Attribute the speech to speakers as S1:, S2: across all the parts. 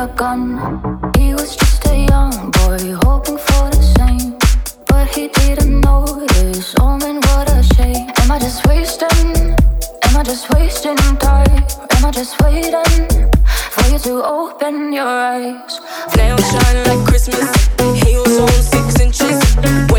S1: a gun. He was just a
S2: young boy hoping for the
S3: same, but he didn't oh Am I
S4: just wasting? Am I just wasting
S5: time? Am
S3: I
S4: just waiting for
S3: you to open your eyes? Flames shining like
S2: Christmas. Heels on
S3: six inches.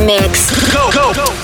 S3: Mix. Go, go,
S2: go.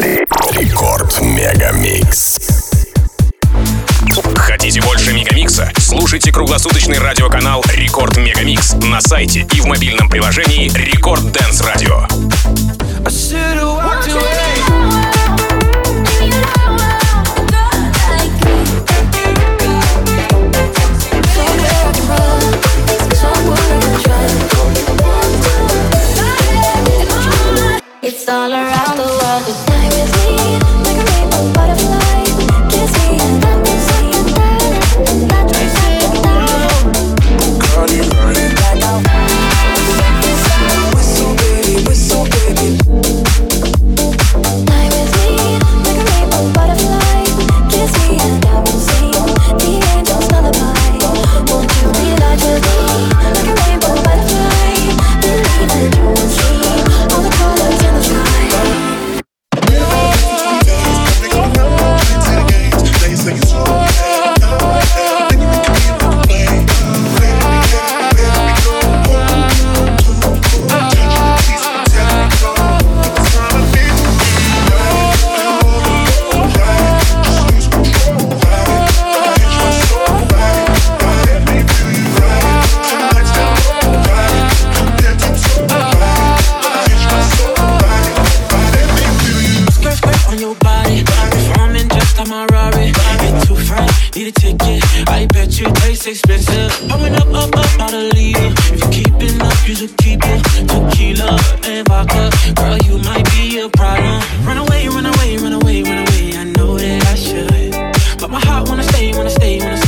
S6: Рекорд Мегамикс. Хотите больше Мегамикса? Слушайте круглосуточный радиоканал Рекорд Мегамикс на сайте и в мобильном приложении Рекорд Дэнс Радио.
S2: It's all around the world. A. I
S3: bet you taste expensive. Pouring up, up, up, out a leader. If you keeping up, you should keep it. Tequila and vodka. Girl, you might be a problem. Run away, run away, run away, run away. I know that I should. But my heart wanna stay, wanna stay, wanna stay